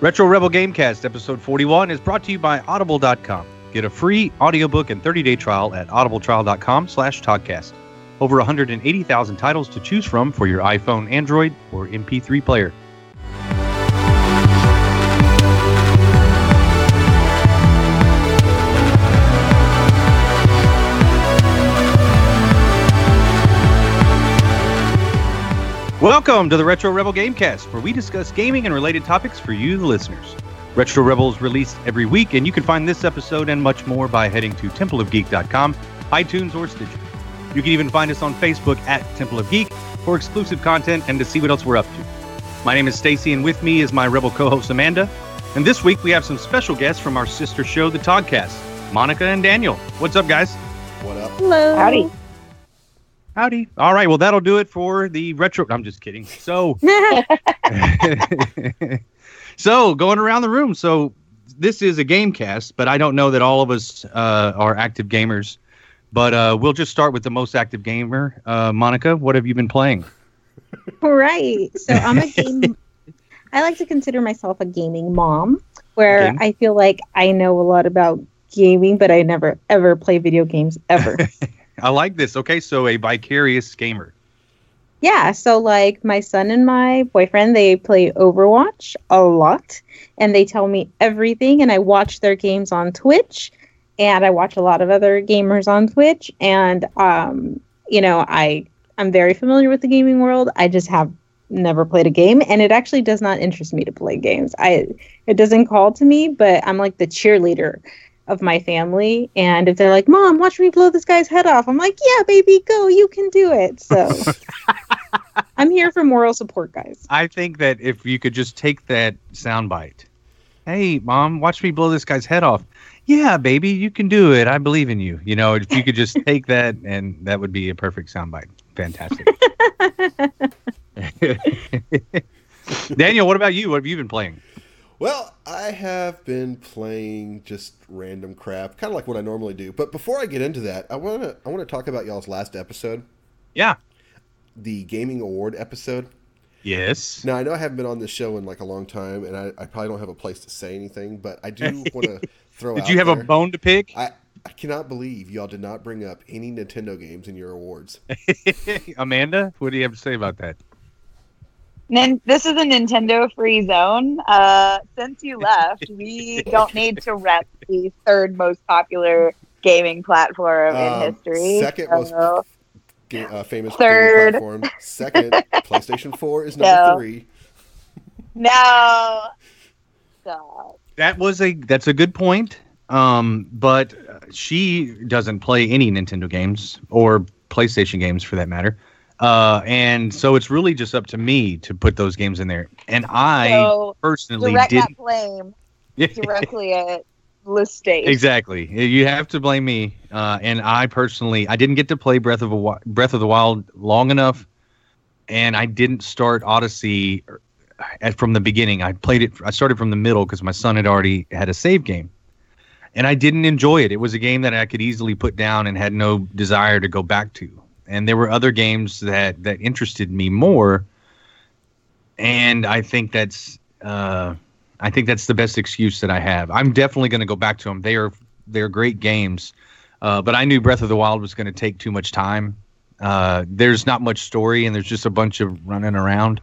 Retro Rebel Gamecast episode 41 is brought to you by audible.com. Get a free audiobook and 30-day trial at audibletrial.com slash podcast. Over 180,000 titles to choose from for your iPhone, Android, or MP3 player. Welcome to the Retro Rebel Gamecast, where we discuss gaming and related topics for you, the listeners. Retro Rebel is released every week, and you can find this episode and much more by heading to templeofgeek.com, iTunes, or Stitcher. You can even find us on Facebook at Temple of Geek for exclusive content and to see what else we're up to. My name is Stacy, and with me is my Rebel co-host Amanda. And this week we have some special guests from our sister show, The Toddcast, Monica and Daniel. What's up, guys? What up? Hello. Howdy. Howdy. All right. Well, that'll do it for the retro. I'm just kidding. So, so going around the room. So, this is a game cast, but I don't know that all of us uh, are active gamers. But uh, we'll just start with the most active gamer. Uh, Monica, what have you been playing? right. So I'm a game. I like to consider myself a gaming mom, where Game- I feel like I know a lot about gaming, but I never ever play video games ever. I like this. Okay, so a vicarious gamer. yeah. So like my son and my boyfriend, they play Overwatch a lot, and they tell me everything, and I watch their games on Twitch, and I watch a lot of other gamers on Twitch, and um, you know, I I'm very familiar with the gaming world. I just have never played a game and it actually does not interest me to play games. I it doesn't call to me, but I'm like the cheerleader of my family and if they're like, "Mom, watch me blow this guy's head off." I'm like, "Yeah, baby, go. You can do it." So I'm here for moral support, guys. I think that if you could just take that soundbite, hey, mom, watch me blow this guy's head off. Yeah, baby, you can do it. I believe in you. You know, if you could just take that, and that would be a perfect soundbite. Fantastic. Daniel, what about you? What have you been playing? Well, I have been playing just random crap, kind of like what I normally do. But before I get into that, I want to I want to talk about y'all's last episode, Yeah. the gaming award episode. Yes. Now I know I haven't been on this show in like a long time, and I, I probably don't have a place to say anything, but I do want to throw. Out. Did you have a bone to pick? I I cannot believe y'all did not bring up any Nintendo games in your awards. Amanda, what do you have to say about that? Nin- this is a Nintendo free zone. Uh, since you left, we don't need to rep the third most popular gaming platform Um, in history. second most Ga- uh, famous Third. gaming platform. Second, PlayStation Four is number No. three. No. Stop. That was a that's a good point. Um, but uh, she doesn't play any Nintendo games or PlayStation games for that matter. Uh, and so it's really just up to me to put those games in there. And I So personally direct that didn't. blame directly at Listate. exactly. You have to blame me. Uh, and I personally, I didn't get to play Breath of a Breath of the Wild long enough, and I didn't start Odyssey at, from the beginning. I played it. I started from the middle because my son had already had a save game, and I didn't enjoy it. It was a game that I could easily put down and had no desire to go back to. And there were other games that that interested me more, and I think that's. Uh, I think that's the best excuse that I have. I'm definitely going to go back to them. They are they're great games, uh, but I knew Breath of the Wild was going to take too much time. Uh, there's not much story, and there's just a bunch of running around.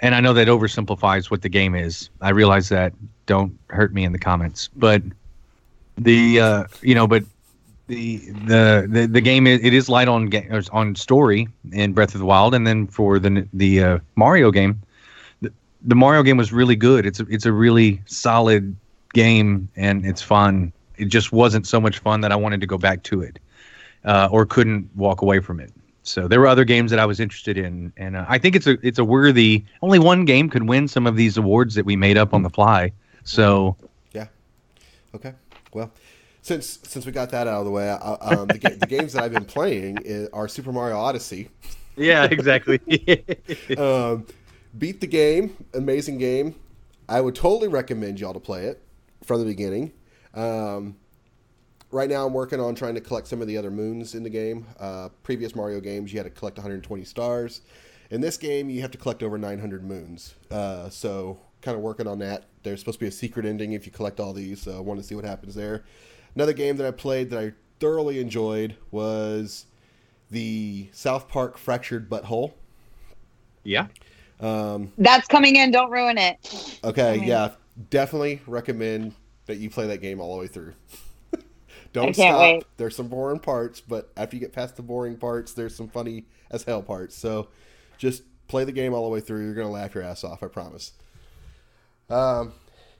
And I know that oversimplifies what the game is. I realize that. Don't hurt me in the comments, but the uh, you know, but the the the, game it is light on on story in Breath of the Wild, and then for the the uh, Mario game, the, the Mario game was really good. It's a, it's a really solid game, and it's fun. It just wasn't so much fun that I wanted to go back to it, uh, or couldn't walk away from it. So there were other games that I was interested in, and uh, I think it's a it's a worthy. Only one game could win some of these awards that we made up on the fly. So yeah, Okay. Well, since since we got that out of the way, I, um, the, ga- the games that I've been playing is, are Super Mario Odyssey. yeah, exactly. Um, beat the game, amazing game. I would totally recommend y'all to play it from the beginning. Um, right now, I'm working on trying to collect some of the other moons in the game. Uh, previous Mario games, you had to collect 120 stars. In this game, you have to collect over 900 moons. Uh, so, kind of working on that. There's supposed to be a secret ending if you collect all these, so I want to see what happens there. Another game that I played that I thoroughly enjoyed was the South Park Fractured But Whole. Yeah. Um, That's coming in. Don't ruin it. okay, Okay. yeah, definitely recommend that you play that game all the way through. Don't I can't stop. wait. There's some boring parts, but after you get past the boring parts, there's some funny as hell parts. So just play the game all the way through. You're gonna laugh your ass off. I promise. Um,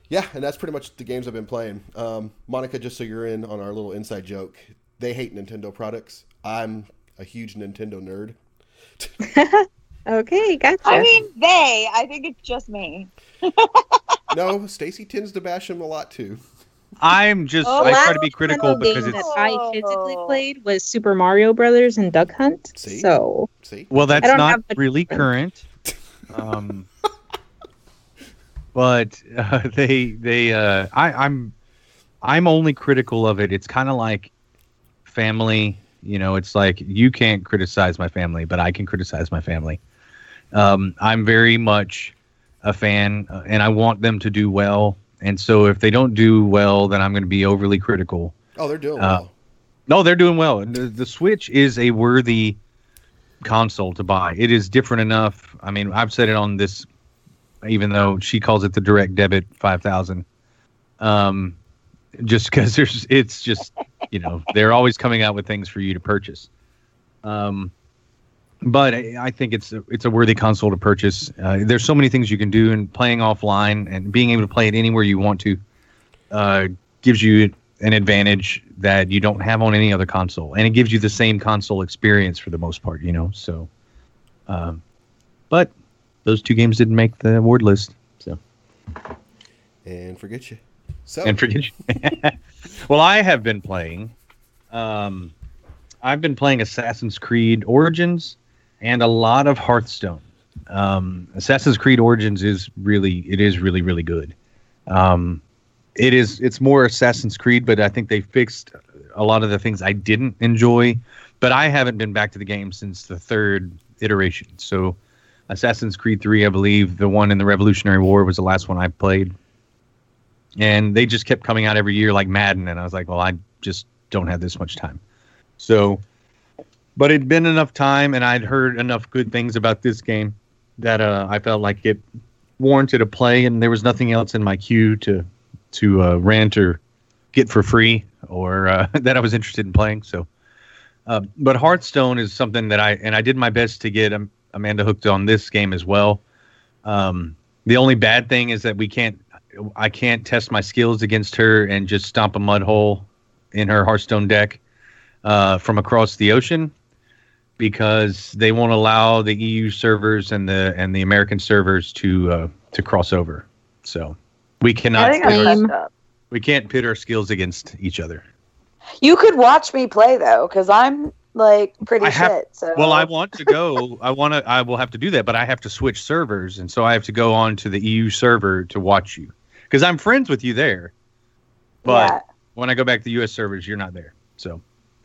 yeah, and that's pretty much the games I've been playing. Um, Monica, just so you're in on our little inside joke, they hate Nintendo products. I'm a huge Nintendo nerd. Okay, gotcha. I mean, they. I think it's just me. No, Stacy tends to bash them a lot too. I'm just Oh, I try to last be critical Nintendo game because it's that I physically played was Super Mario Brothers and Duck Hunt. See? So See, well that's don't not have much really difference. current. Um, but uh, they they uh, I I'm I'm only critical of it. It's kind of like family. You know, it's like you can't criticize my family, but I can criticize my family. Um, I'm very much a fan, uh, and I want them to do well. And so, if they don't do well, then I'm going to be overly critical. oh, they're doing Uh, well. No, they're doing well. The, the Switch is a worthy console to buy. It is different enough. I mean, I've said it on this, even though she calls it the Direct Debit Five Thousand. Um, just because there's, it's just, you know, they're always coming out with things for you to purchase. Um, but I I think it's a, it's a worthy console to purchase. Uh, there's so many things you can do, and playing offline and being able to play it anywhere you want to uh, gives you an advantage that you don't have on any other console, and it gives you the same console experience for the most part. You know, so. Um, but those two games didn't make the award list, so And forget you. So and forget. You. well, I have been playing. Um, I've been playing Assassin's Creed Origins and a lot of Hearthstone. Um, Assassin's Creed Origins is really, it is really, really good. Um, it is, it's more Assassin's Creed, but I think they fixed a lot of the things I didn't enjoy. But I haven't been back to the game since the third iteration. So, Assassin's Creed 3, I believe, the one in the Revolutionary War was the last one I played and they just kept coming out every year like Madden, and I was like, well, I just don't have this much time. So, but it'd been enough time, and I'd heard enough good things about this game that uh, I felt like it warranted a play, and there was nothing else in my queue to to uh, rent or get for free or uh, that I was interested in playing. So, uh, but Hearthstone is something that I and I did my best to get um, Amanda hooked on this game as well. Um, the only bad thing is that we can't I can't test my skills against her and just stomp a mud hole in her Hearthstone deck uh, from across the ocean because they won't allow the EU servers and the and the American servers to uh, to cross over. So we cannot I think I I Same. messed up. we can't pit our skills against each other. You could watch me play though, because I'm like pretty I have- shit. So Well, I want to go. I want to. I will have to do that, but I have to switch servers, and so I have to go on to the EU server to watch you because I'm friends with you there. But yeah. when I go back to the US servers, you're not there. So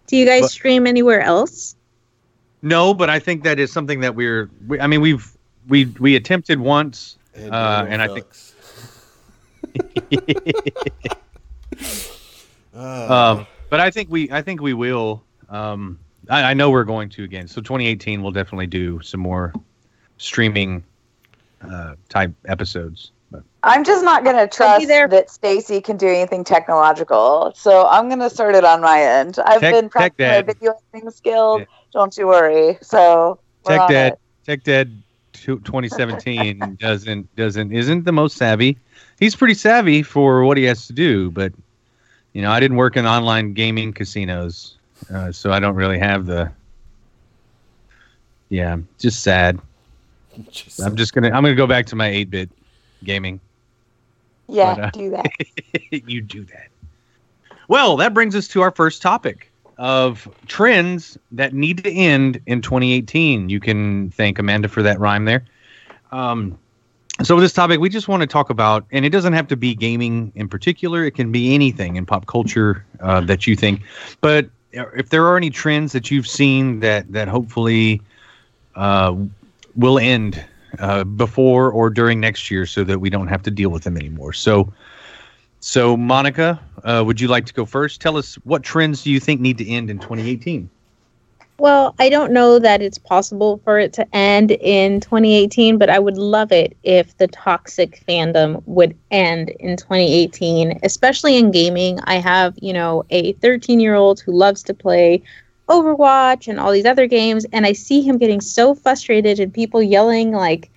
Do you guys But- stream anywhere else? no, but I think that is something that we're. We, I mean, we've we we attempted once. And, Uh, and I think- Uh, Um, but I think we I think we will. Um, I, I know we're going to again. So 2018, we'll definitely do some more streaming uh, type episodes. But I'm just not gonna trust there. that Stacy can do anything technological. So I'm gonna sort it on my end. I've Tech- been practicing my dad. video editing skills. Yeah. Don't you worry. So Tech on Dad. Tech Dad, 2017 doesn't doesn't isn't the most savvy. He's pretty savvy for what he has to do, but you know, I didn't work in online gaming casinos, uh, so I don't really have the. Yeah, just sad. just- I'm just gonna I'm gonna go back to my 8-bit gaming. Yeah, but, uh, do that. you do that. Well, that brings us to our first topic of trends that need to end in 2018. You can thank Amanda for that rhyme there. Um, so, with this topic, we just want to talk about, and it doesn't have to be gaming in particular, it can be anything in pop culture uh, that you think. But if there are any trends that you've seen that, that hopefully uh, will end uh, before or during next year so that we don't have to deal with them anymore. So, so Monica, uh, would you like to go first? Tell us what trends do you think need to end in 2018? Well, I don't know that it's possible for it to end in 2018, but I would love it if the toxic fandom would end in 2018, especially in gaming. I have, you know, a 13 year old who loves to play Overwatch and all these other games, and I see him getting so frustrated and people yelling like,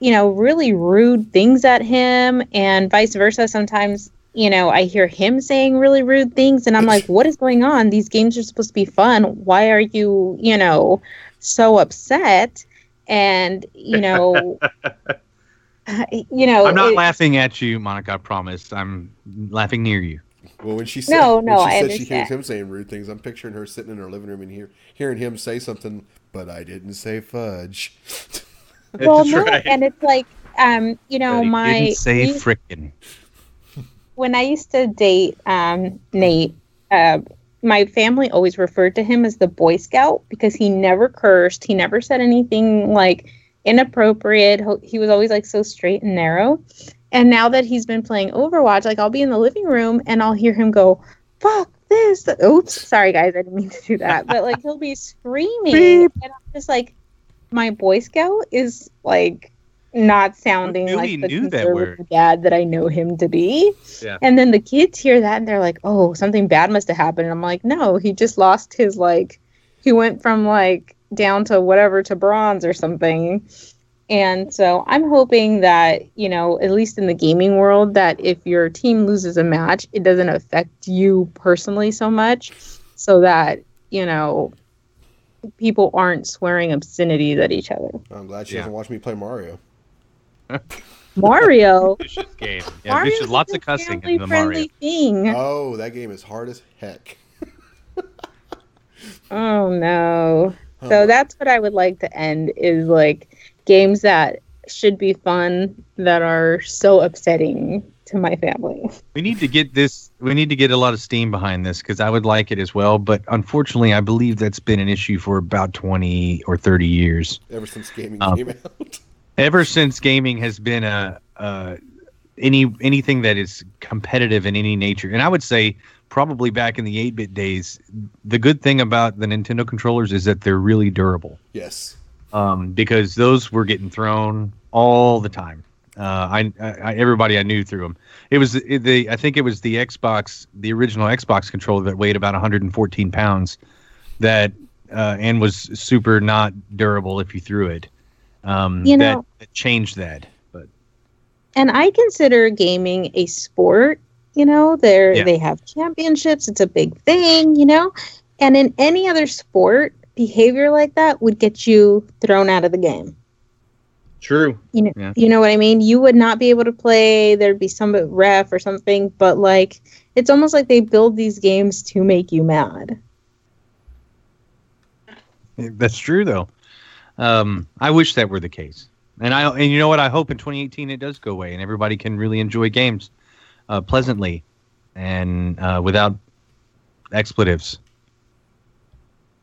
you know, really rude things at him, and vice versa. Sometimes you know, I hear him saying really rude things, and I'm like, what is going on? These games are supposed to be fun. Why are you, you know, so upset? And, you know, you know, I'm not it- laughing at you, Monica. I promise. I'm laughing near you. Well, when she said, No, no, when she I said she hears him saying rude things, I'm picturing her sitting in her living room and hear, hearing him say something, but I didn't say fudge. well, no, right. and it's like, um, you know, But he my didn't say we- frickin'. When I used to date um, Nate, uh, my family always referred to him as the Boy Scout because he never cursed. He never said anything like inappropriate. He was always like so straight and narrow. And now that he's been playing Overwatch, like I'll be in the living room and I'll hear him go, "Fuck this!" Oops, sorry guys, I didn't mean to do that. But like he'll be screaming, Beep. and I'm just like, my Boy Scout is like not sounding knew like the knew that conservative word? dad that I know him to be. Yeah. And then the kids hear that and they're like, "Oh, something bad must have happened." And I'm like, "No, he just lost his like he went from like down to whatever to bronze or something." And so I'm hoping that, you know, at least in the gaming world that if your team loses a match, it doesn't affect you personally so much so that, you know, people aren't swearing obscenities at each other. I'm glad she Yeah. doesn't watch me play Mario. Mario Vicious game. Yeah, Mario's vicious, lots of cussing in the Mario. thing. Oh, that game is hard as heck. Oh no. Oh, So that's what I would like to end is like games that should be fun that are so upsetting to my family. We need to get this. We need to get a lot of steam behind this because I would like it as well. But unfortunately, I believe that's been an issue for about twenty or thirty years. ever since gaming Um, came out. Ever since gaming has been a, uh any anything that is competitive in any nature, and I would say probably back in the eight bit days, the good thing about the Nintendo controllers is that they're really durable. yes. um, because those were getting thrown all the time. Uh, I, I everybody I knew threw them. It was the- the I think it was the Xbox, the original Xbox controller that weighed about 114 pounds, that uh, and was super not durable if you threw it. Um, You that, know- that changed that, but And I consider gaming a sport, you know, they're Yeah. they have championships, it's a big thing, you know. And in any other sport, behavior like that would get you thrown out of the game. true. You know, Yeah. you know what I mean? You would not be able to play. There'd be some ref or something, but like it's almost like they build these games to make you mad. That's true though. Um, I wish that were the case. And I and you know what? I hope in 2018 it does go away and everybody can really enjoy games uh, pleasantly and uh, without expletives.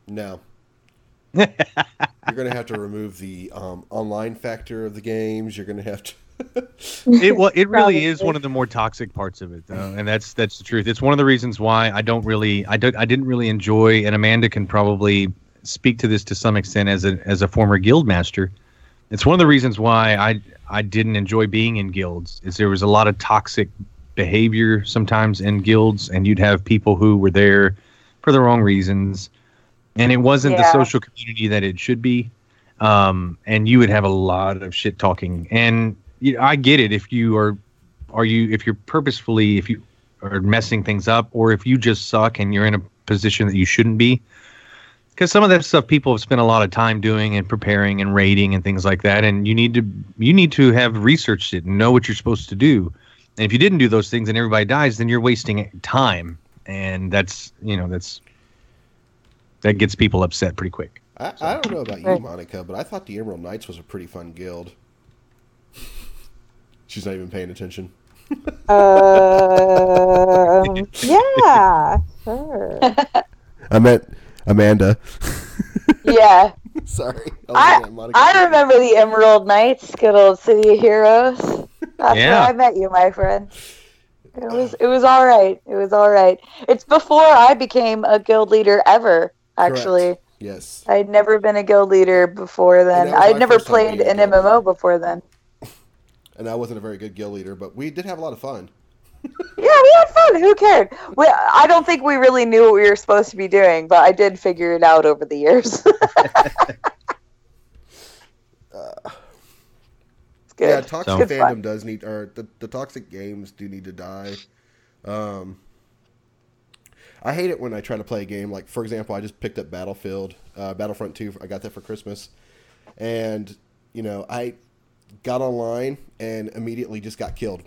No. You're going to have to remove the um, online factor of the games. You're going to have to. It well, it really is one of the more toxic parts of it, though, and that's that's the truth. It's one of the reasons why I don't really, I don't, I didn't really enjoy, and Amanda can probably speak to this to some extent as a as a former guild master. It's one of the reasons why I I didn't enjoy being in guilds. Is there was a lot of toxic behavior sometimes in guilds, and you'd have people who were there for the wrong reasons, and it wasn't the social community that it should be. Um, and you would have a lot of shit talking, and you know, I get it if you are are you if you're purposefully if you are messing things up or if you just suck and you're in a position that you shouldn't be because some of that stuff people have spent a lot of time doing and preparing and rating and things like that and you need to you need to have researched it and know what you're supposed to do and if you didn't do those things and everybody dies then you're wasting time and that's you know that's that gets people upset pretty quick I, I don't know about you, Monica, but I thought the Emerald Knights was a pretty fun guild. She's not even paying attention. Um, yeah, sure. I meant Amanda. yeah. Sorry. I- looking at Monica. I remember the Emerald Knights, good old City of Heroes. That's Yeah. where I met you, my friend. It was it was all right. It was all right. It's before I became a guild leader ever. Actually, Correct. Yes. I'd never been a guild leader before then. that was my I'd never played an MMO before then. And I wasn't a very good guild leader, but we did have a lot of fun. Yeah, we had fun. Who cared? We, I don't think we really knew what we were supposed to be doing, but I did figure it out over the years. good. Yeah, toxic So- fandom fun. does need, or the, the toxic games do need to die. Um, I hate it when I try to play a game. Like, for example, I just picked up Battlefield, uh, Battlefront 2. I got that for Christmas. And, you know, I got online and immediately just got killed.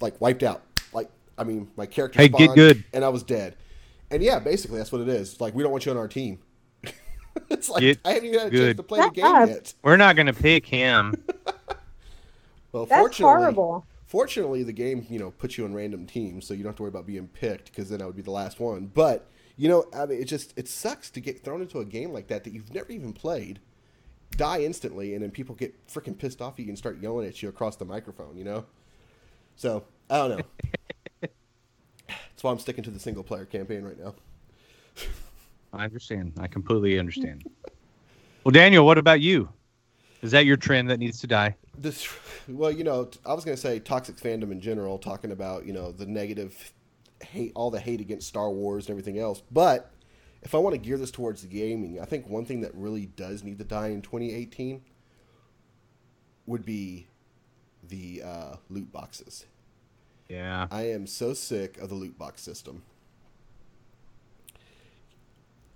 Like, wiped out. Like, I mean, my character Hey, get good. and I was dead. And yeah, basically, that's what it is. Like, we don't want you on our team. it's like, Get I haven't even had a chance to play the game up. yet. We're not gonna pick him. Well, That's fortunately, horrible. Fortunately, the game you know puts you on random teams, so you don't have to worry about being picked because then I would be the last one. But you know, I mean, it just it sucks to get thrown into a game like that that you've never even played, die instantly, and then people get freaking pissed off at you and start yelling at you across the microphone. You know, so I don't know. That's why I'm sticking to the single player campaign right now. I understand. I completely understand. Well, Daniel, what about you? Is that your trend that needs to die? this well you know I was going to say toxic fandom in general talking about you know the negative hate all the hate against star wars and everything else but if i want to gear this towards the gaming i think one thing that really does need to die in 2018 would be the uh, loot boxes Yeah. I am so sick of the loot box system.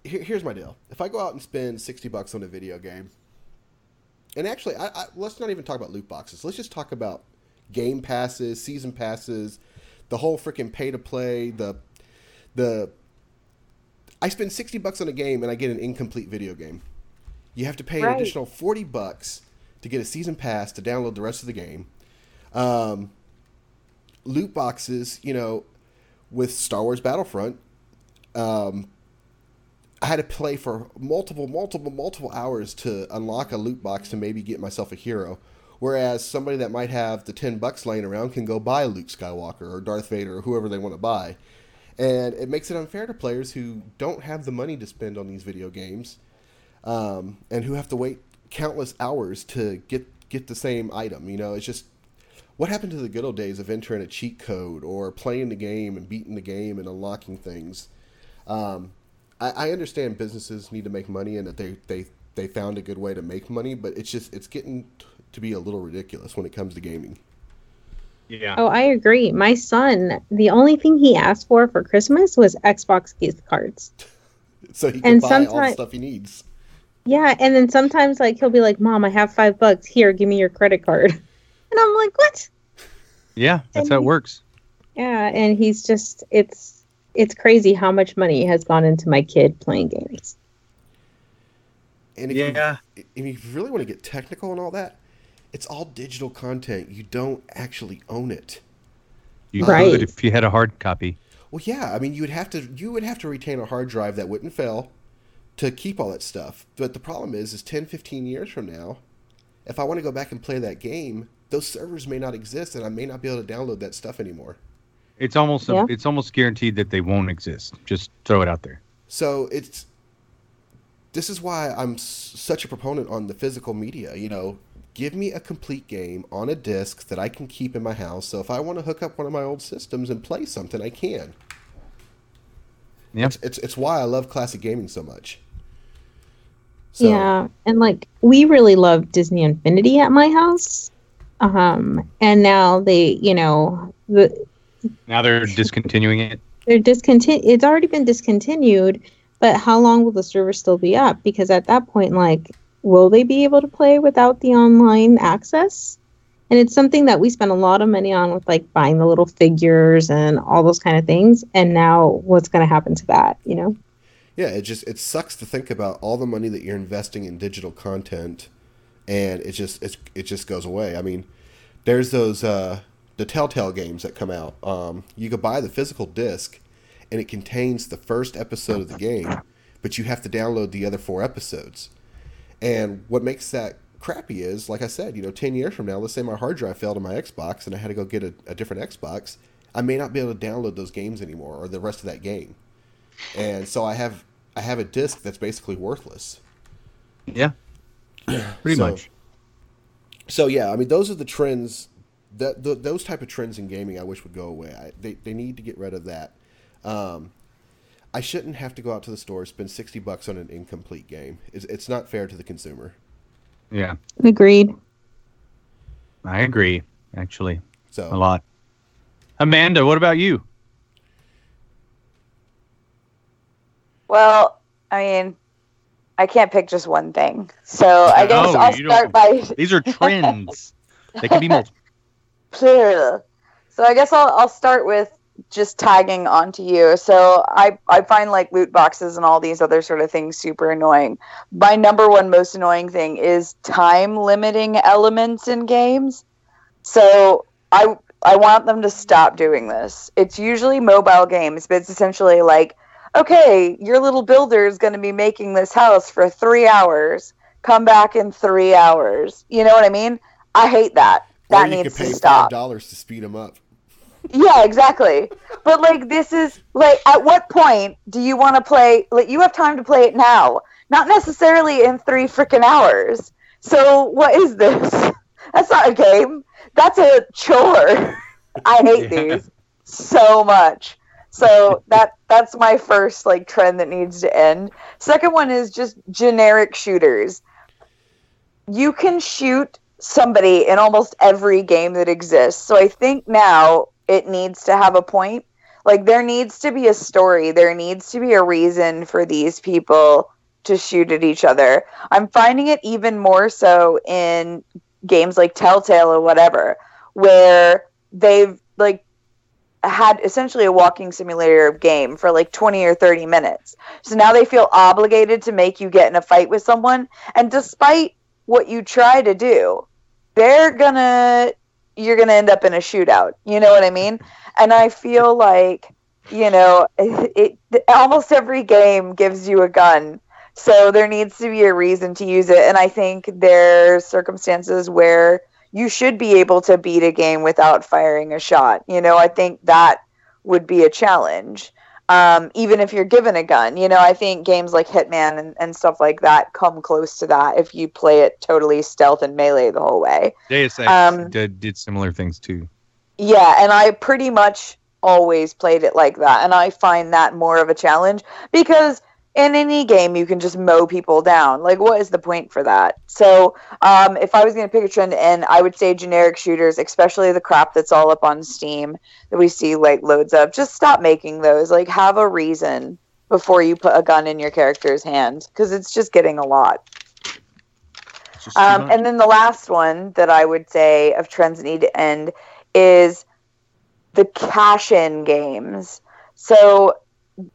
Here, here's my deal. If I go out and spend 60 bucks on a video game, and actually, I, I, let's not even talk about loot boxes. Let's just talk about game passes, season passes, the whole freaking pay to play, the the I spend 60 bucks on a game and I get an incomplete video game. You have to pay an additional 40 bucks to get a season pass to download the rest of the game. Um, loot boxes, you know, with Star Wars Battlefront, um, I had to play for multiple, multiple, multiple hours to unlock a loot box to maybe get myself a hero. Whereas somebody that might have the 10 bucks laying around can go buy Luke Skywalker or Darth Vader or whoever they want to buy. And it makes it unfair to players who don't have the money to spend on these video games um, and who have to wait countless hours to get, get the same item. You know, it's just what happened to the good old days of entering a cheat code or playing the game and beating the game and unlocking things? Um, I, I understand businesses need to make money and that they, they, they found a good way to make money, but it's just it's getting t- to be a little ridiculous when it comes to gaming. Yeah. Oh, I agree. My son, the only thing he asked for for Christmas was Xbox gift cards. So he can And buy all the stuff he needs. Yeah, and then sometimes like he'll be like, "Mom, I have five bucks. Here, give me your credit card." And I'm like, "What?" Yeah. That's how it works. Yeah, and he's just it's it's crazy how much money has gone into my kid playing games. And if Yeah. you, if you really want to get technical and all that, it's all digital content. You don't actually own it. You Right. could if you had a hard copy. Well, yeah. I mean, you would have to you would have to retain a hard drive that wouldn't fail to keep all that stuff. But the problem is, is 10, 15 years from now, if I want to go back and play that game, those servers may not exist, and I may not be able to download that stuff anymore. It's almost Yeah. it's almost guaranteed that they won't exist. Just throw it out there. So it's this is why I'm s- such a proponent on the physical media. You know, give me a complete game on a disc that I can keep in my house. So if I want to hook up one of my old systems and play something, I can. Yeah. It's it's, it's why I love classic gaming so much. So, Yeah, and like we really love Disney Infinity at my house. Um, and now they, you know, the Now they're discontinuing it. they're discontinued. It's already been discontinued, but how long will the server still be up? Because at that point, like, will they be able to play without the online access? And it's something that we spent a lot of money on with like buying the little figures and all those kind of things. And now what's going to happen to that, you know? Yeah, it just it sucks to think about all the money that you're investing in digital content, and it just it's, it just goes away. I mean, there's those uh, the Telltale games that come out. Um, you could buy the physical disc, and it contains the first episode of the game, but you have to download the other four episodes. And what makes that crappy is, like I said, you know, 10 years from now, let's say my hard drive failed on my Xbox and I had to go get a, a different Xbox, I may not be able to download those games anymore or the rest of that game. And so I have I have a disc that's basically worthless. Yeah. Pretty So- much. So yeah, I mean those are the trends that th those type of trends in gaming I wish would go away. I, they they need to get rid of that. Um, I shouldn't have to go out to the store spend sixty bucks on an incomplete game. It's, it's not fair to the consumer. Yeah. Agreed. I agree, actually, so a lot. Amanda, what about you? Well, I mean, I can't pick just one thing. So I guess No, I'll start by These are trends. they can be multiple. So I guess I'll I'll start with just tagging onto you. So I I find like loot boxes and all these other sort of things super annoying. My number one most annoying thing is time limiting elements in games. So I I want them to stop doing this. It's usually mobile games, but it's essentially like, okay, your little builder is going to be making this house for 3 hours. Come back in 3 hours. You know what I mean? I hate that. or That you needs could pay to stop. Dollars to speed them up. Yeah, exactly. But like this is like at what point do you want to play like you have time to play it now, not necessarily in 3 freaking hours. So what is this? That's not a game. That's a chore. I hate Yeah. these so much. So that that's my first like trend that needs to end. Second one is just generic shooters. You can shoot somebody in almost every game that exists. So I think now it needs to have a point. Like there needs to be a story. There needs to be a reason for these people to shoot at each other. I'm finding it even more so in games like Telltale or whatever, where they've like had essentially a walking simulator game for like 20 or 30 minutes. So now they feel obligated to make you get in a fight with someone and despite what you try to do, they're gonna you're gonna end up in a shootout. You know what I mean? And I feel like you know it, it almost every game gives you a gun so there needs to be a reason to use it and i think there's circumstances where you should be able to beat a game without firing a shot you know i think that would be a challenge um, even if you're given a gun you know i think games like hitman and, and stuff like that come close to that if you play it totally stealth and melee the whole way Deus Ex Um, did, did similar things too. yeah, and I pretty much always played it like that. And I find that more of a challenge because in any game you can just mow people down. Like what is the point for that? So, um, if I was going to pick a trend and I would say generic shooters, especially the crap that's all up on Steam that we see like loads of. Just stop making those. Like have a reason before you put a gun in your character's hand because it's just getting a lot. It's just too Um, and then the last one that I would say of trends that need to end is the cash in games. So,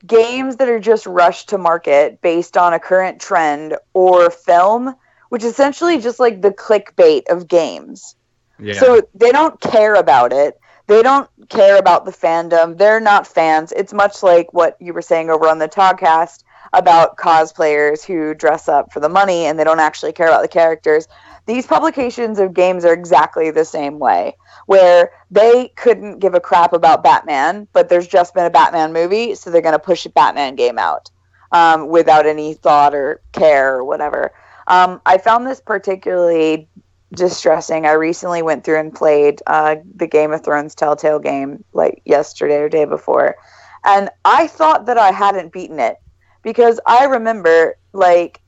games that are just rushed to market based on a current trend or film, which is essentially just like the clickbait of games. yeah. So they don't care about it. They don't care about the fandom. They're not fans. It's much like what you were saying over on the Toddcast about cosplayers who dress up for the money and they don't actually care about the characters. These publications of games are exactly the same way, where they couldn't give a crap about Batman, but there's just been a Batman movie, so they're going to push a Batman game out um, without any thought or care or whatever. Um, I found this particularly distressing. I recently went through and played uh, the Game of Thrones Telltale game like yesterday or day before, and I thought that I hadn't beaten it because I remember like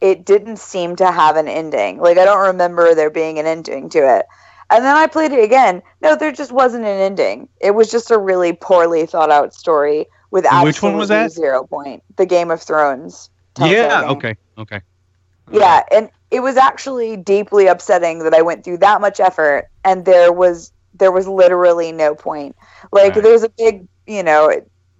it didn't seem to have an ending. Like I don't remember there being an ending to it. And then I played it again. No, there just wasn't an ending. It was just a really poorly thought out story with which one was that? zero point. The Game of Thrones. Yeah. game. Okay. Okay. Yeah, and it was actually deeply upsetting that I went through that much effort and there was there was literally no point. Like Right. there's a big, you know,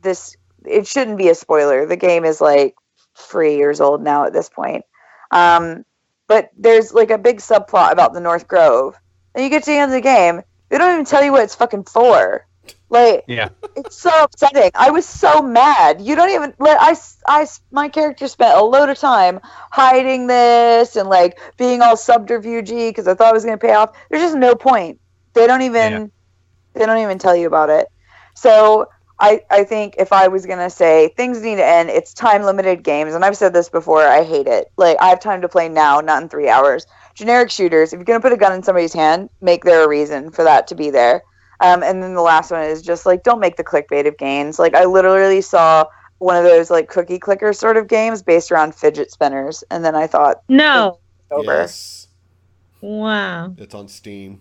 this it shouldn't be a spoiler. The game is like 3 years old now at this point. Um but there's like a big subplot about the Northgrove. And you get to the end of the game, they don't even tell you what it's fucking for. Like Yeah. it's so upsetting. I was so mad. You don't even let I, I my character spent a load of time hiding this and like being all subterfugey because I thought it was going to pay off. There's just no point. They don't even Yeah. they don't even tell you about it. So I I think if I was going to say things need to end, it's time limited games and I've said this before, I hate it. Like I have time to play now, not in 3 hours. Generic shooters, if you're going to put a gun in somebody's hand, make there a reason for that to be there. Um, and then the last one is just like don't make the clickbait of games. Like I literally saw one of those like cookie clicker sort of games based around fidget spinners, and then I thought No. over. Yes, Wow. it's on Steam.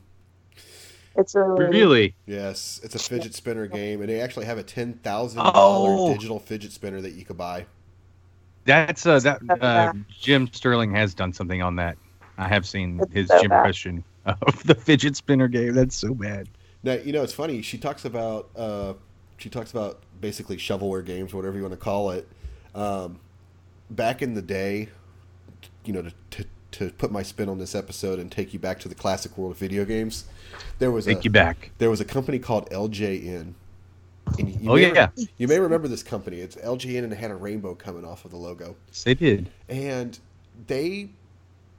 It's really, Really? Yes, it's a fidget spinner game, and they actually have a ten thousand Oh. dollar digital fidget spinner that you could buy. That's uh, that That's uh. Jim Sterling has done something on that. I have seen It's his so Jim bad. impression of the fidget spinner game. That's so bad. Now you know it's funny. She talks about uh, she talks about basically shovelware games, whatever you want to call it. Um, back in the day, you know, to, to to put my spin on this episode and take you back to the classic world of video games, there was a Take you back. there was a company called LJN. And you, you Oh may, yeah, you may remember this company. It's LJN, and it had a rainbow coming off of the logo. yes, they did. and they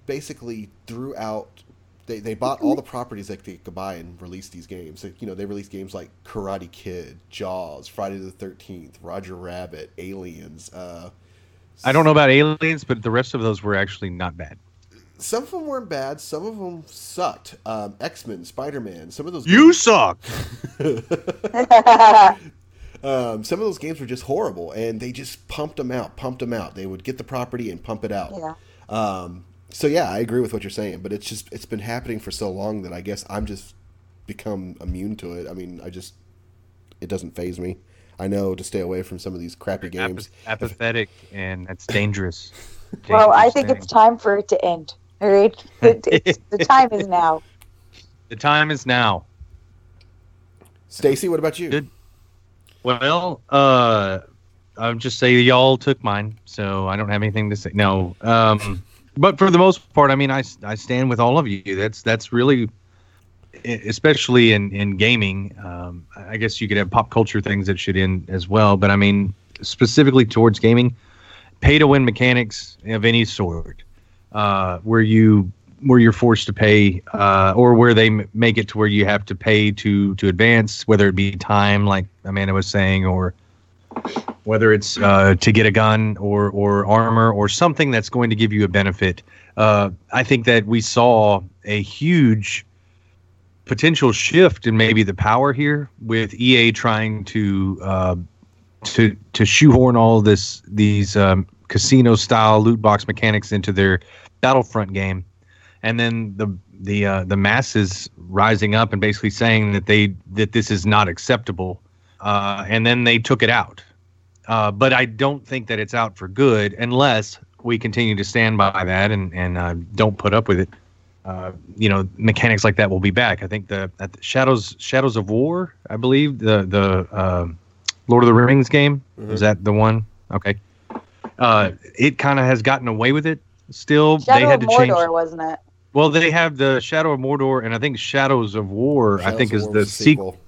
basically threw out they, they bought all the properties that they could buy and released these games. You know, they released games like Karate Kid, Jaws, Friday the Thirteenth, Roger Rabbit, Aliens. Uh, I don't know about aliens, but the rest of those were actually not bad. Some of them weren't bad. Some of them sucked. Um, X Men, Spider Man. Some of those. You suck. um, some of those games were just horrible, and they just pumped them out, pumped them out. They would get the property and pump it out. yeah. Um, so yeah, I agree with what you're saying, but it's just it's been happening for so long that I guess I'm just become immune to it. I mean, I just it doesn't faze me. I know to stay away from some of these crappy games. Apath- apathetic, and that's dangerous. Well, I Dangerous think thing. it's time for it to end. All right, the, the time is now. the time is now. Stacy, what about you? Good. Well, uh, I'll just say y'all took mine, so I don't have anything to say. No, um, but for the most part, I mean, I, I stand with all of you. That's that's really, especially in in gaming. Um, I guess you could have pop culture things that should end as well, but I mean, specifically towards gaming, pay to win mechanics of any sort, uh, where you where you're forced to pay, uh, or where they m- make it to where you have to pay to to advance, whether it be time, like Amanda was saying, or whether it's uh, to get a gun or or armor or something that's going to give you a benefit. Uh, I think that we saw a huge potential shift in maybe the power here with EA trying to uh, to to shoehorn all this these um, casino style loot box mechanics into their Battlefront game, and then the the uh, the masses rising up and basically saying that they that this is not acceptable, uh, and then they took it out. Uh, but I don't think that it's out for good unless we continue to stand by that and and uh, don't put up with it. Uh, you know, mechanics like that will be back. I think the, at the Shadows Shadows of War, I believe the the uh, Lord of the Rings game Mhm. is that the one? Okay, uh, it kind of has gotten away with it. Still, they had of to change. Mordor, wasn't it? Well, they have the Shadow of Mordor, and I think Shadows of War. I think is the was a sequel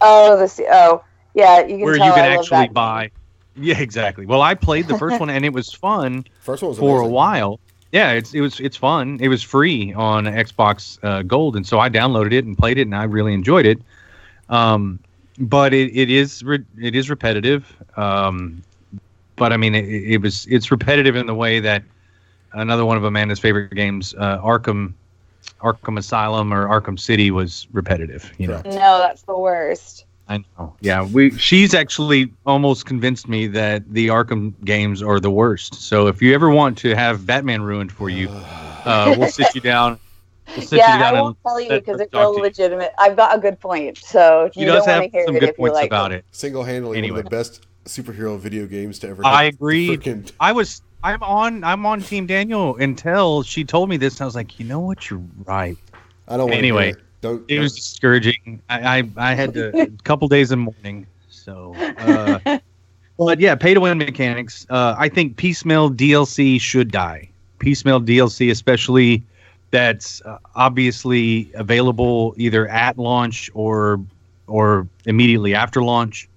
Oh, the se- oh, yeah. You can where tell you can I actually buy. Yeah, exactly. Well, I played the first one, and it was fun First one was for a while. Yeah, it's it was it's fun. It was free on Xbox uh, Gold, and so I downloaded it and played it, and I really enjoyed it. Um, but it, it is re- it is repetitive. Um, but I mean, it, it was it's repetitive in the way that another one of Amanda's favorite games, uh, Arkham, Arkham Asylum or Arkham City, was repetitive. You know. No, that's the worst. I know. Yeah, we. She's actually almost convinced me that the Arkham games are the worst. So if you ever want to have Batman ruined for you, uh, we'll sit you down. We'll sit you Yeah, I won't tell you because it's all real you. legitimate. I've got a good point, so He you don't want to hear some it good if you points like about it. it. Single-handedly Anyway. one of the best superhero video games to ever. I hit the agreed. frickin- I was. I'm on. I'm on Team Daniel until she told me this. And I was like, you know what? You're right. I don't. wanna Anyway, hear it. don't. It was discouraging. I I, I had to a couple days in mourning. So, uh, but yeah, pay to win mechanics. Uh, I think piecemeal DLC should die. Piecemeal DLC, especially that's uh, obviously available either at launch or or immediately after launch.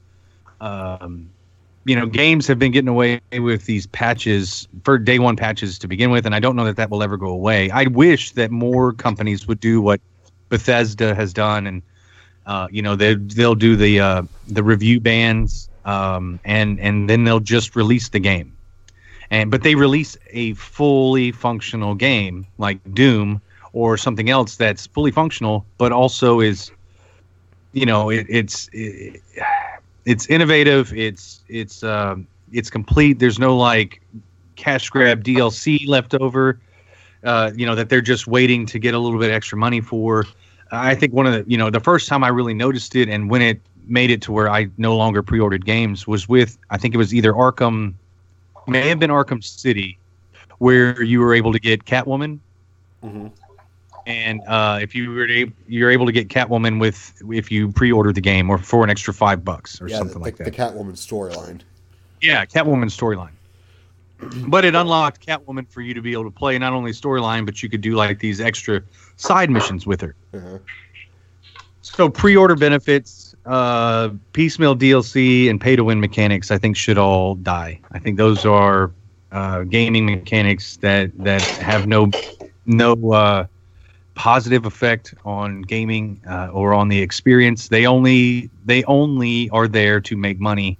Um, you know, games have been getting away with these patches for day one patches to begin with, and I don't know that that will ever go away. I wish that more companies would do what Bethesda has done, and uh, you know they they'll do the uh, the review bans, um, and and then they'll just release the game, and but they release a fully functional game like Doom or something else that's fully functional, but also is, you know, it, it's. It, it's innovative. It's it's um, it's complete. There's no like cash grab DLC left over. Uh, you know that they're just waiting to get a little bit extra money for. I think one of the you know the first time I really noticed it and when it made it to where I no longer pre-ordered games was with I think it was either Arkham, may have been Arkham City, where you were able to get Catwoman. Mm-hmm. And uh, if you were to, you're able to get Catwoman with if you pre-order the game or for an extra five bucks or Yeah, something the, like that. the Catwoman storyline. Yeah, Catwoman storyline. But it unlocked Catwoman for you to be able to play not only storyline, but you could do like these extra side missions with her. Uh-huh. So pre-order benefits, uh, piecemeal DLC, and pay-to-win mechanics, I think should all die. I think those are uh, gaming mechanics that that have no no uh, positive effect on gaming uh, or on the experience. They only they only are there to make money.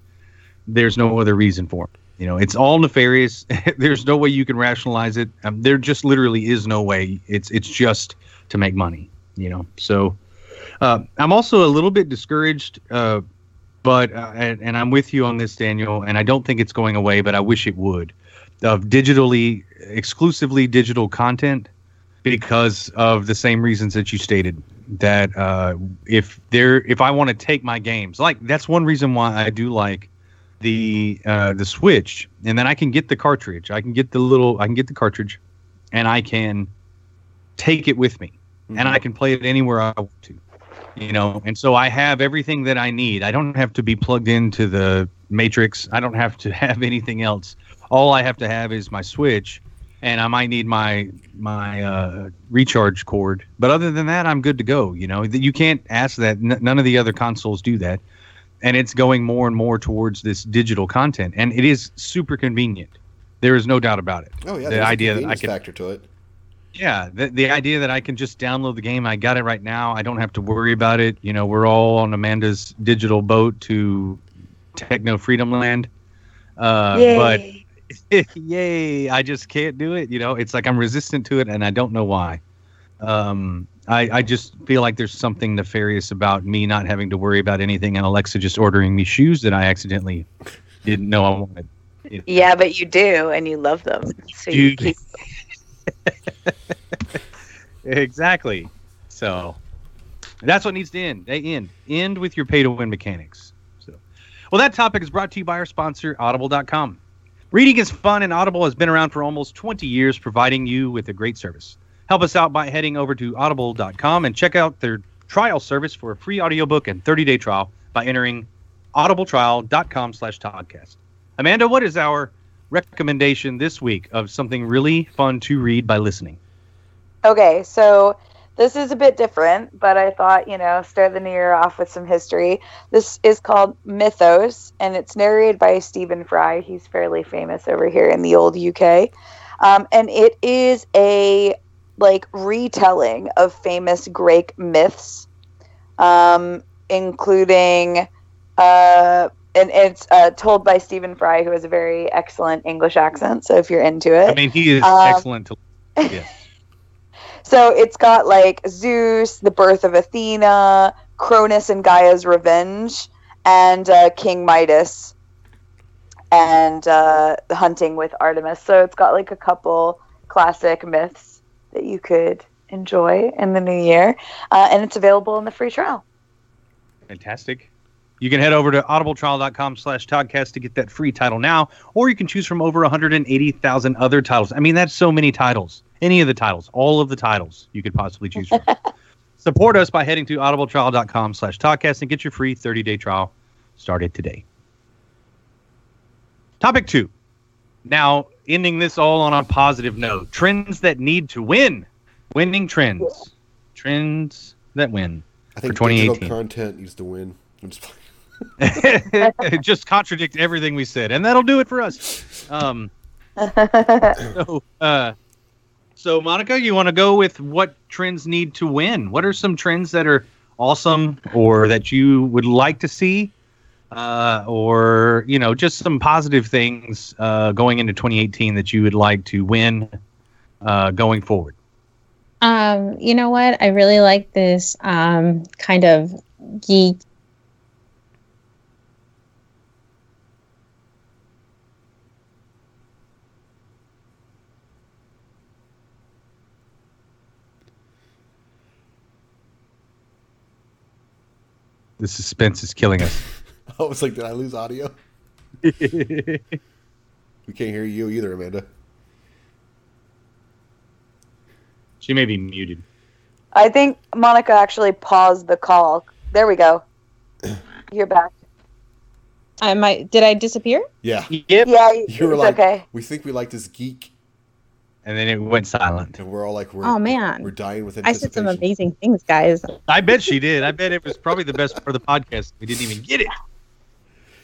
There's no other reason for them. You know, it's all nefarious. There's no way you can rationalize it. Um, there just literally is no way. It's it's just to make money. You know, so uh, I'm also a little bit discouraged, uh, but uh, and, and I'm with you on this, Daniel. And I don't think it's going away, but I wish it would. Of digitally, exclusively digital content, because of the same reasons that you stated. That uh, if there, if I want to take my games, like that's one reason why I do like the uh, the Switch, and then I can get the cartridge. I can get the little, I can get the cartridge, and I can take it with me, and I can play it anywhere I want to you know and so i have everything that i need i don't have to be plugged into the matrix i don't have to have anything else all i have to have is my switch and i might need my my uh, recharge cord. But other than that i'm good to go you know? You can't ask that. N- none of the other consoles do that. And it's going more and more towards this digital content. And it is super convenient. There is no doubt about it. Oh yeah, The there's a idea that I convenience can- factor to it. yeah, the, the idea that I can just download the game, I got it right now. I don't have to worry about it. You know, we're all on Amanda's digital boat to Techno Freedom Land. Uh, but Yay. I just can't do it. You know, it's like I'm resistant to it, and I don't know why. Um, I, I just feel like there's something nefarious about me not having to worry about anything, and Alexa just ordering me shoes that I accidentally didn't know I wanted. You know? Yeah, but you do, and you love them. So you keep Exactly. So that's what needs to end. They end. End with your pay to win mechanics. So well that topic is brought to you by our sponsor, audible.com. Reading is fun and Audible has been around for almost 20 years providing you with a great service. Help us out by heading over to audible.com and check out their trial service for a free audiobook and 30-day trial by entering audibletrial.com slash podcast. Amanda, what is our recommendation this week of something really fun to read by listening? Okay, so this is a bit different, but I thought, you know, start the new year off with some history. This is called Mythos, and it's narrated by Stephen Fry. He's fairly famous over here in the old UK. Um, and it is a like retelling of famous Greek myths, um, including uh, and it's uh, told by Stephen Fry, who has a very excellent English accent. So if you're into it, I mean, he is Um, excellent to yeah. So it's got like Zeus, the birth of Athena, Cronus and Gaia's revenge, and uh, King Midas, and uh, hunting with Artemis. So it's got like a couple classic myths that you could enjoy in the new year, uh, and it's available in the free trial. Fantastic. You can head over to audibletrial.com slash podcast to get that free title now, or you can choose from over 180,000 other titles. I mean, that's so many titles. Any of the titles, all of the titles you could possibly choose from. Support us by heading to audibletrial.com slash podcast and get your free 30-day trial started today. Topic two. Now, ending this all on a positive note. Trends that need to win. Winning trends. Trends that win. I think For digital 2018. content needs to win. I'm just playing. just contradict everything we said, and that'll do it for us. Um, so, uh, so Monica, you want to go with what trends need to win? What are some trends that are awesome, or that you would like to see, uh, or you know, just some positive things uh, going into 2018 that you would like to win uh, going forward? Um, you know what? I really like this um, kind of geek. The suspense is killing us. I was like, did I lose audio? We can't hear you either, Amanda. she may be muted. I think Monica actually paused the call. There we go. You're back. I might. Did I disappear? Yeah. Yep. Yeah, You were like, okay. we think we like this geek, And then it went silent. and we're all like, we're, Oh, man. we're dying with I said some amazing things, guys. I bet she did. I bet it was probably the best part of the podcast. We didn't even get it.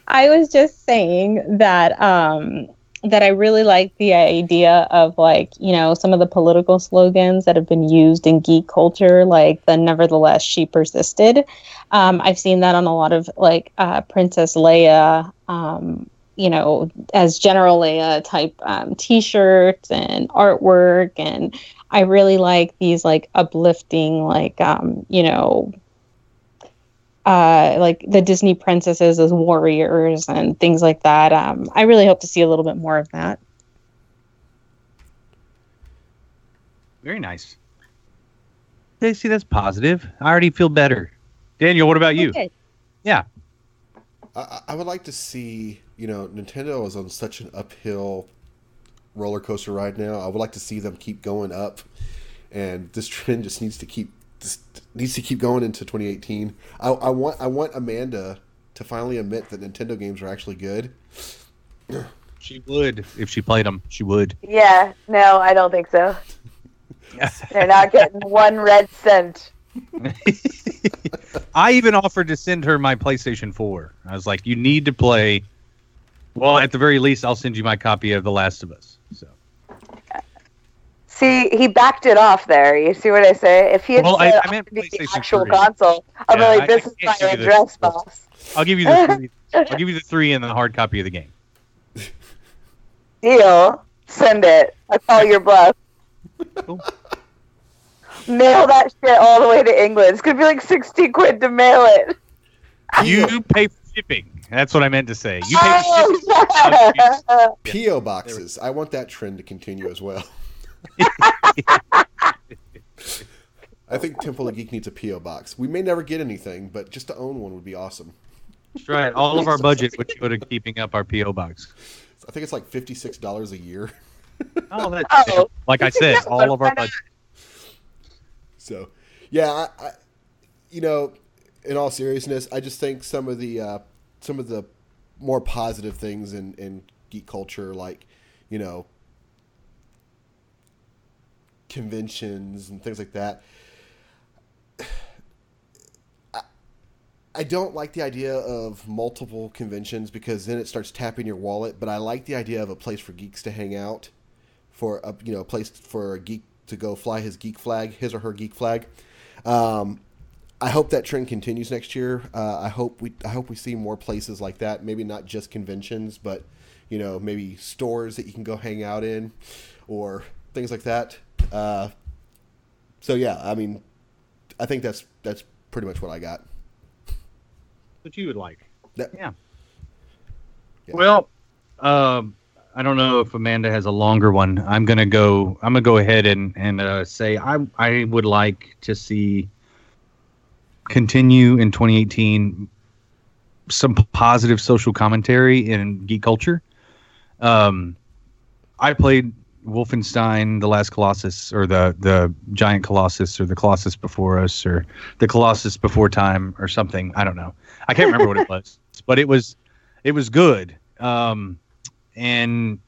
I was just saying that um that I really like the idea of like, you know, some of the political slogans that have been used in geek culture, like the nevertheless she persisted. Um, I've seen that on a lot of like uh, Princess Leia, um, you know, as General Leia type um, t-shirts and artwork. And I really like these like uplifting, like, um, you know, uh, like the Disney princesses as warriors and things like that. Um, I really hope to see a little bit more of that. Very nice. Stacy, that's positive. I already feel better. Daniel, what about you? Okay. I- I, I would like to see, you know, Nintendo is on such an uphill roller coaster ride now. I would like to see them keep going up, and this trend just needs to keep just needs to keep going into 2018. I, I want I want Amanda to finally admit that Nintendo games are actually good. She would if she played them. She would. Yeah, no, I don't think so. They're not getting one red cent. I even offered to send her my PlayStation 4. I was like, "You need to play." Well, at the very least, I'll send you my copy of The Last of Us. So, See, he backed it off there. You see what I say? If he had Well, I- said I meant "I'll give you the actual 3. console, I'll Yeah, be like, this I is my address, boss. I'll give you the three. I'll give you the three and the hard copy of the game. Deal. Send it. I call your bluff. Cool. Mail that shit all the way to England. It's gonna be like sixty quid to mail it. You pay for shipping. That's what I meant to say. You pay for shipping. Oh, PO boxes. I want that trend to continue as well. I think Temple of Geek needs a PO box. We may never get anything, but just to own one would be awesome. That's right. All of our budget would go to keeping up our PO box. I think it's like fifty six dollars a year. Oh, that's Oh. like I said, all of our budget. So, yeah, I, I, you know, in all seriousness, I just think some of the uh, some of the more positive things in in geek culture, like you know, conventions and things like that. I- I don't like the idea of multiple conventions because then it starts tapping your wallet. But I like the idea of a place for geeks to hang out, for a you know a place for a geek to go fly his geek flag, his or her geek flag. Um, I hope that trend continues next year. Uh, I hope we I hope we see more places like that. Maybe not just conventions, but you know maybe stores that you can go hang out in, or things like that. Uh, so yeah, I mean, I think that's that's pretty much what I got. What you would like. That- yeah. Yeah. Well, um, I don't know if Amanda has a longer one. I'm gonna go. I'm gonna go ahead and and uh, say I I would like to see continue in 2018 some positive social commentary in geek culture. Um, I played Wolfenstein: The Last Colossus, or the the Giant Colossus, or the Colossus Before Us, or the Colossus Before Time, or something. I don't know. I can't remember what it was, but it was it was good. Um, and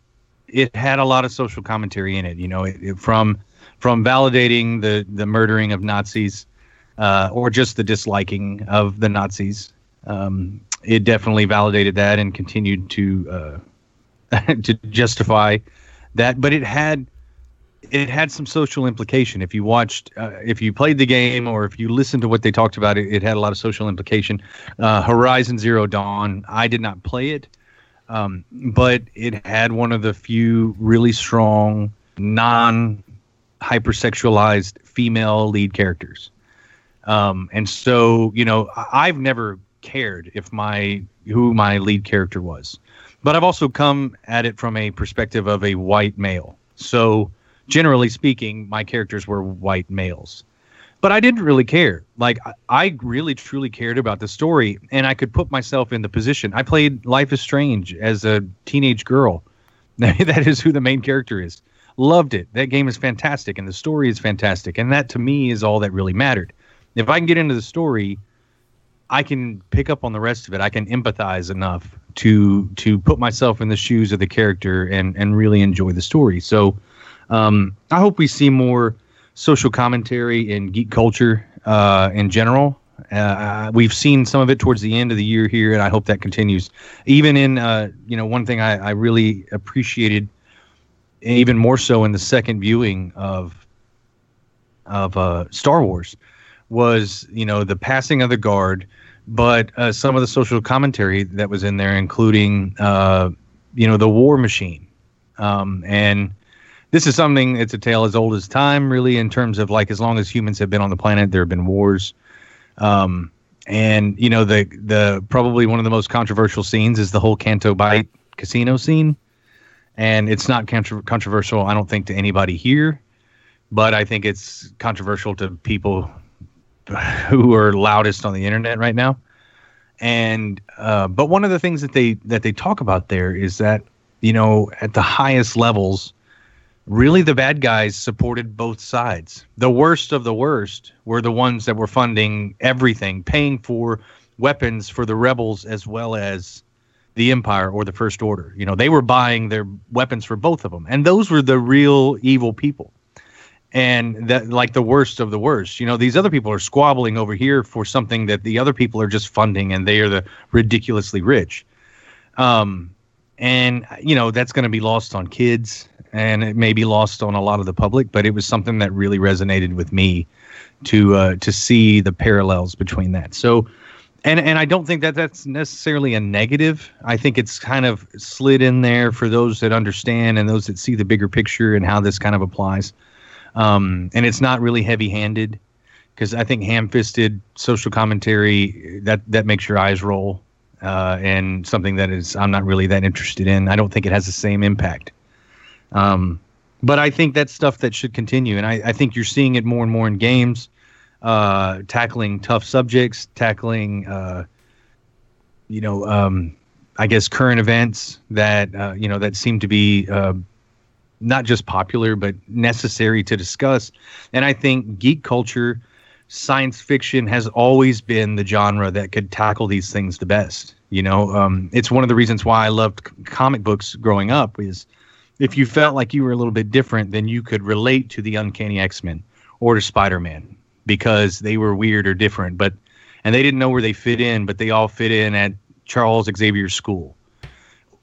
it had a lot of social commentary in it. You know, it, it- from from validating the the murdering of Nazis uh, or just the disliking of the Nazis. Um, it definitely validated that and continued to uh, to justify that. But it had it had some social implication. If you watched, uh, if you played the game, or if you listened to what they talked about, it, it had a lot of social implication. Uh, Horizon Zero Dawn, I did not play it, um, but it had one of the few really strong non hypersexualized female lead characters. Um, and so, you know, I've never cared if my who my lead character was, but I've also come at it from a perspective of a white male. So, generally speaking, my characters were white males. But I didn't really care. Like I really truly cared about the story and I could put myself in the position. I played Life is Strange as a teenage girl. that is who the main character is. Loved it. That game is fantastic and the story is fantastic and that to me is all that really mattered. If I can get into the story, I can pick up on the rest of it. I can empathize enough to to put myself in the shoes of the character and and really enjoy the story. So um, I hope we see more social commentary in geek culture uh, in general. Uh, we've seen some of it towards the end of the year here, and I hope that continues. Even in, uh, you know, one thing I, I really appreciated, even more so in the second viewing of of uh, Star Wars, was you know the passing of the guard, but uh, some of the social commentary that was in there, including uh, you know the war machine, um, and this is something it's a tale as old as time really in terms of like as long as humans have been on the planet there have been wars. Um, and you know the the probably one of the most controversial scenes is the whole Canto Bight casino scene. And it's not contro- controversial i don't think to anybody here but i think it's controversial to people who are loudest on the internet right now and uh, but one of the things that they that they talk about there is that you know at the highest levels really the bad guys supported both sides. The worst of the worst were the ones that were funding everything, paying for weapons for the rebels as well as the empire or the first order. You know, they were buying their weapons for both of them. And those were the real evil people. And that like the worst of the worst. You know, these other people are squabbling over here for something that the other people are just funding and they are the ridiculously rich. Um and you know, that's going to be lost on kids and it may be lost on a lot of the public, but it was something that really resonated with me to uh, to see the parallels between that. So, and and I don't think that that's necessarily a negative. I think it's kind of slid in there for those that understand and those that see the bigger picture and how this kind of applies. Um, and it's not really heavy-handed because I think ham-fisted social commentary that that makes your eyes roll. Uh, and something that is I'm not really that interested in. I don't think it has the same impact. Um, but I think that's stuff that should continue, and I, I think you're seeing it more and more in games, uh, tackling tough subjects, tackling, uh, you know, um, I guess current events that uh, you know that seem to be uh, not just popular but necessary to discuss. And I think geek culture, science fiction has always been the genre that could tackle these things the best. You know, um, it's one of the reasons why I loved comic books growing up. Is if you felt like you were a little bit different, then you could relate to the Uncanny X Men or to Spider Man because they were weird or different, but and they didn't know where they fit in, but they all fit in at Charles Xavier's school.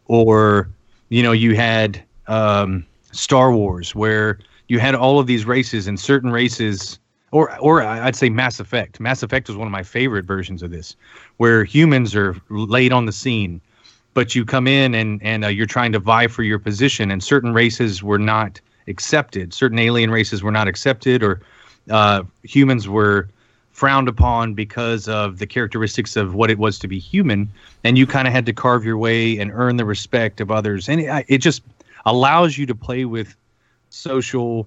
Or you know, you had um, Star Wars where you had all of these races and certain races. Or, or I'd say Mass Effect. Mass Effect was one of my favorite versions of this, where humans are laid on the scene but you come in and and uh, you're trying to vie for your position and certain races were not accepted certain alien races were not accepted or uh, humans were frowned upon because of the characteristics of what it was to be human and you kind of had to carve your way and earn the respect of others and it, it just allows you to play with social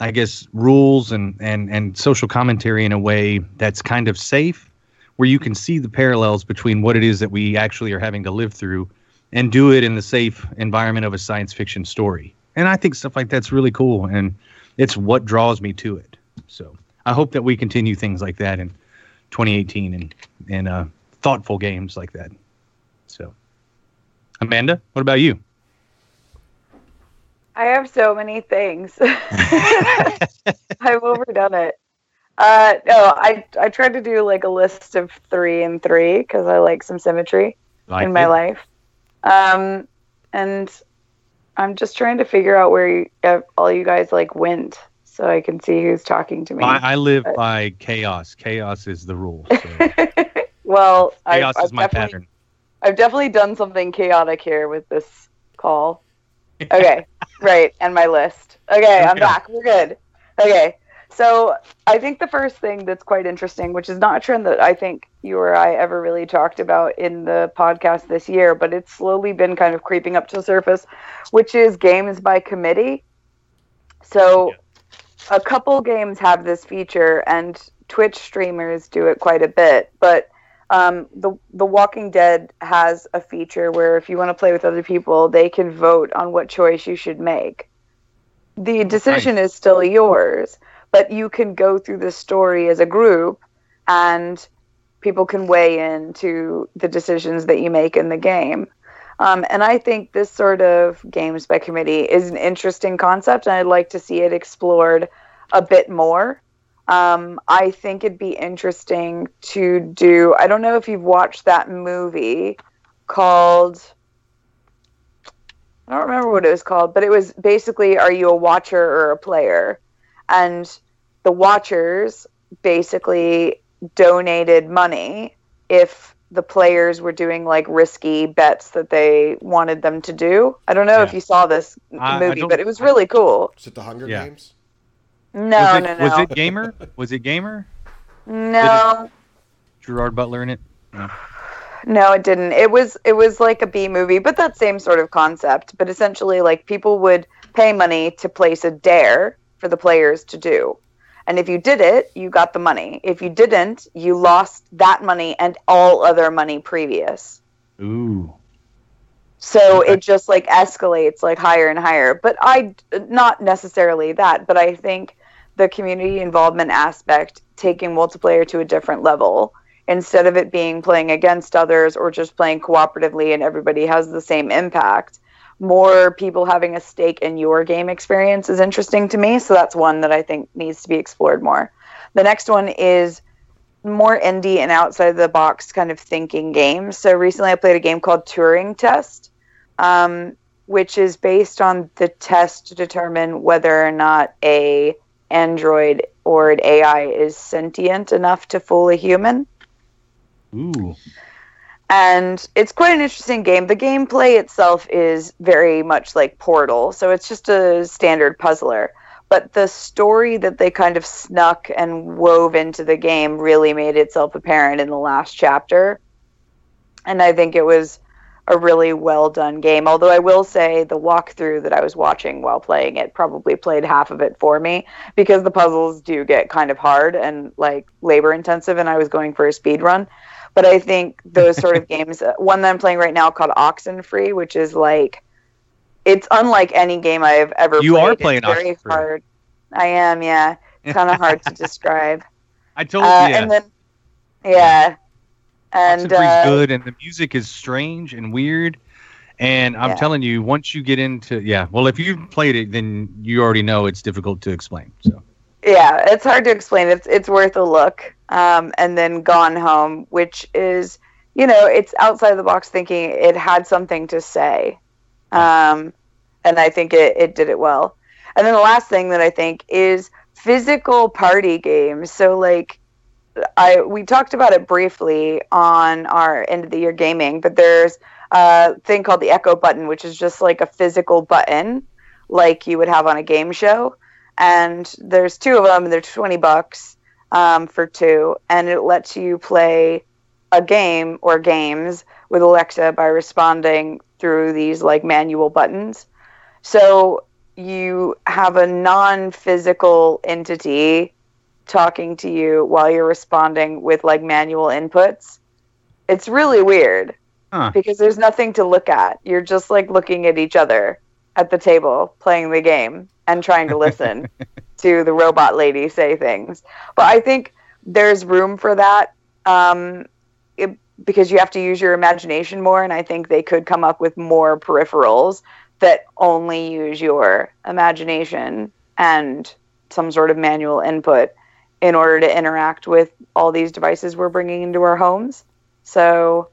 i guess rules and and and social commentary in a way that's kind of safe where you can see the parallels between what it is that we actually are having to live through and do it in the safe environment of a science fiction story. And I think stuff like that's really cool and it's what draws me to it. So I hope that we continue things like that in 2018 and and uh, thoughtful games like that. So Amanda, what about you? I have so many things. I've overdone it. Uh, no, I I tried to do like a list of three and three because I like some symmetry Like in my it. life. Um, and I'm just trying to figure out where you, uh, all you guys like went, so I can see who's talking to me. I, I live But- by chaos. Chaos is the rule. So well, chaos I've is my pattern. I've definitely done something chaotic here with this call. Okay, right, and my list. Okay, I'm back. We're good. Okay, so I think the first thing that's quite interesting, which is not a trend that I think you or I ever really talked about in the podcast this year, but it's slowly been kind of creeping up to the surface, which is games by committee. So a couple games have this feature, and Twitch streamers do it quite a bit, but um, the The Walking Dead has a feature where if you want to play with other people, they can vote on what choice you should make. The decision is still yours, but you can go through the story as a group, and people can weigh in to the decisions that you make in the game. Um, and I think this sort of games by committee is an interesting concept, and I'd like to see it explored a bit more. Um, I think it'd be interesting to do. I don't know if you've watched that movie called. I don't remember what it was called, but it was basically Are you a watcher or a player? And the watchers basically donated money if the players were doing like risky bets that they wanted them to do. I don't know if you saw this I- I movie, don't- but it was really cool. Is it the Hunger Yeah. Games? No, was it, no, no. Was it gamer? Was it gamer? no. Gerard Butler in it. No, it didn't. It was it was like a B movie, but that same sort of concept. But essentially, like people would pay money to place a dare for the players to do, and if you did it, you got the money. If you didn't, you lost that money and all other money previous. Ooh. So Okay. it just like escalates like higher and higher. But I not necessarily that, but I think the community involvement aspect taking multiplayer to a different level instead of it being playing against others or just playing cooperatively and everybody has the same impact. More people having a stake in your game experience is interesting to me, so that's one that I think needs to be explored more. The next one is more indie and outside of the box kind of thinking games. So recently I played a game called Turing Test, um, which is based on the test to determine whether or not a android or an AI is sentient enough to fool a human. Ooh. And it's quite an interesting game. The gameplay itself is very much like Portal, so it's just a standard puzzler. But the story that they kind of snuck and wove into the game really made itself apparent in the last chapter. And I think it was a really well done game. Although I will say the walkthrough that I was watching while playing it probably played half of it for me because the puzzles do get kind of hard and like labor intensive, and I was going for a speed run but I think those sort of games, uh, one that I'm playing right now called Oxenfree, which is like, it's unlike any game I've ever You played. You are It's playing very Oxenfree. hard. I am, yeah. It's kind of hard to describe. I told Uh, you. And then, yeah. And uh, good, and the music is strange and weird. And I'm Yeah. telling you, once you get into yeah, well, if you've played it, then you already know it's difficult to explain. So yeah, it's hard to explain. It's it's worth a look. Um, and then Gone Home, which is, you know, it's outside the box thinking. It had something to say, um, and I think it it did it well. And then the last thing that I think is physical party games. So like. I we talked about it briefly on our end of the year gaming, but there's a thing called the Echo button, which is just like a physical button, like you would have on a game show. And there's two of them and they're 20 bucks um, for two. And it lets you play a game or games with alexa by responding through these like manual buttons. So you have a non-physical entity talking to you while you're responding with like manual inputs it's really weird Huh. because there's nothing to look at you're just like looking at each other at the table playing the game and trying to listen to the robot lady say things. But I think there's room for that um, it, because you have to use your imagination more, and I think they could come up with more peripherals that only use your imagination and some sort of manual input in order to interact with all these devices we're bringing into our homes. So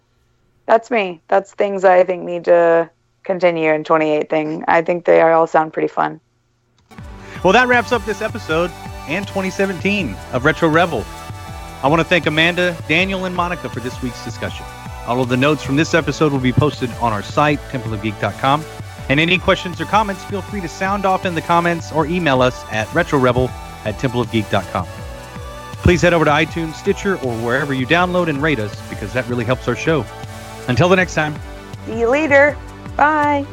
that's me. That's things I think need to continue in 28 thing. I think they all sound pretty fun. Well, that wraps up this episode and 2017 of Retro Revel. I want to thank Amanda, Daniel, and Monica for this week's discussion. All of the notes from this episode will be posted on our site, templeofgeek.com. And any questions or comments, feel free to sound off in the comments or email us at retrorevel at templeofgeek.com. Please head over to iTunes, Stitcher, or wherever you download and rate us because that really helps our show. Until the next time. See you later. Bye.